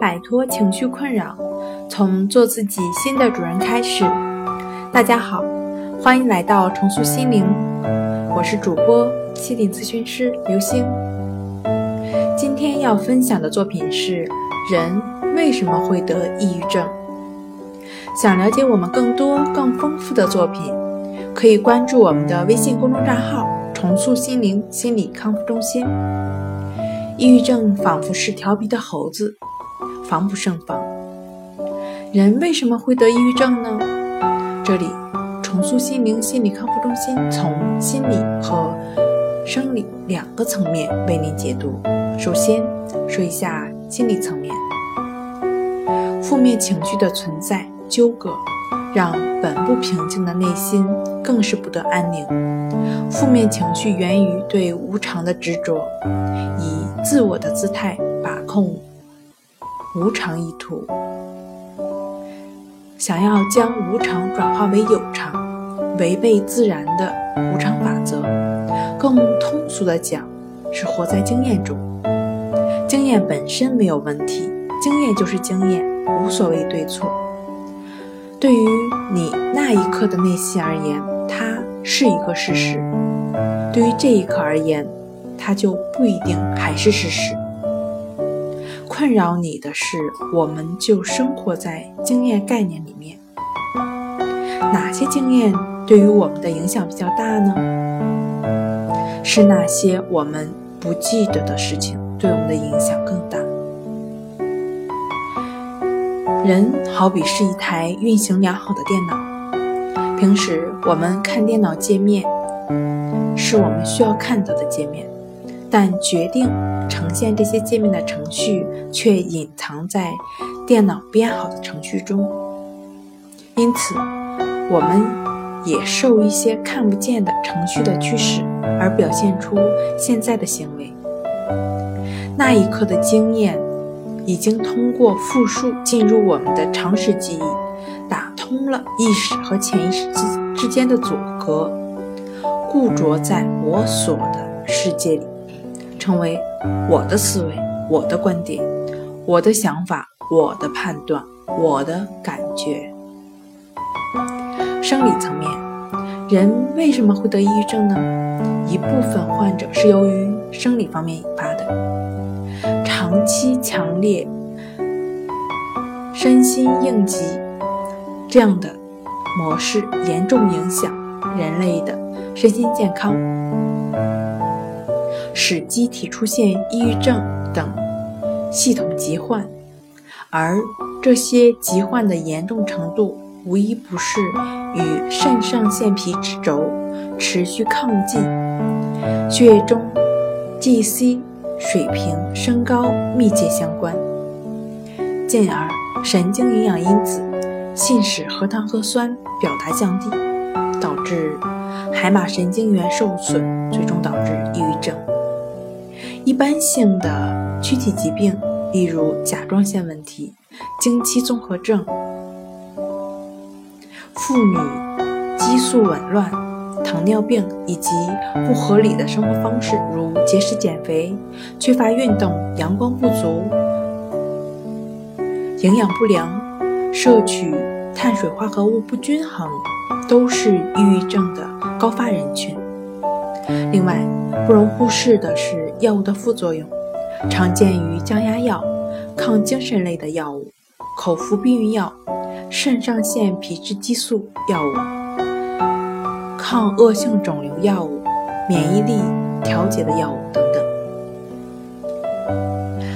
摆脱情绪困扰，从做自己新的主人开始。大家好，欢迎来到重塑心灵，我是主播心理咨询师刘星。今天要分享的作品是：人为什么会得抑郁症？想了解我们更多更丰富的作品，可以关注我们的微信公众账号“重塑心灵心理康复中心”。抑郁症仿佛是调皮的猴子，防不胜防。人为什么会得抑郁症呢？这里，重塑心灵心理康复中心从心理和生理两个层面为您解读。首先说一下心理层面，负面情绪的存在。纠葛让本不平静的内心更是不得安宁。负面情绪源于对无常的执着，以自我的姿态把控无常意图，想要将无常转化为有常，违背自然的无常法则。更通俗的讲，是活在经验中。经验本身没有问题，经验就是经验，无所谓对错。对于你那一刻的内心而言，它是一个事实；对于这一刻而言，它就不一定还是事实。困扰你的是，我们就生活在经验概念里面。哪些经验对于我们的影响比较大呢？是那些我们不记得的事情对我们的影响更。人好比是一台运行良好的电脑，平时我们看电脑界面，是我们需要看到的界面，但决定呈现这些界面的程序却隐藏在电脑编好的程序中。因此，我们也受一些看不见的程序的驱使，而表现出现在的行为。那一刻的经验。已经通过复述进入我们的常识记忆，打通了意识和潜意识之之间的阻隔，固着在我所的世界里，成为我的思维、我的观点、我的想法、我的判断、我的感觉。生理层面，人为什么会得抑郁症呢？一部分患者是由于生理方面引发。长期强烈身心应急这样的模式，严重影响人类的身心健康，使机体出现抑郁症等系统疾患。而这些疾患的严重程度，无一不是与肾上腺皮质轴持续亢进、血液中 GC。水平升高密切相关，进而神经营养因子信使核糖核酸表达降低，导致海马神经元受损，最终导致抑郁症。一般性的躯体疾病，例如甲状腺问题、经期综合症、妇女激素紊乱。糖尿病以及不合理的生活方式，如节食减肥、缺乏运动、阳光不足、营养不良、摄取碳水化合物不均衡，都是抑郁症的高发人群。另外，不容忽视的是药物的副作用，常见于降压药、抗精神类的药物、口服避孕药、肾上腺皮质激素药物。抗恶性肿瘤药物、免疫力调节的药物等等。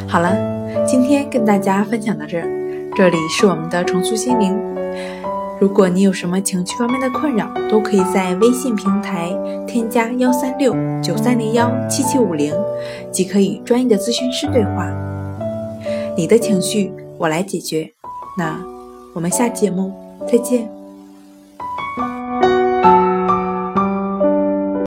好了，今天跟大家分享到这儿。这里是我们的重塑心灵。如果你有什么情绪方面的困扰，都可以在微信平台添加幺三六九三零幺七七五零，即可与专业的咨询师对话。你的情绪，我来解决。那我们下节目再见。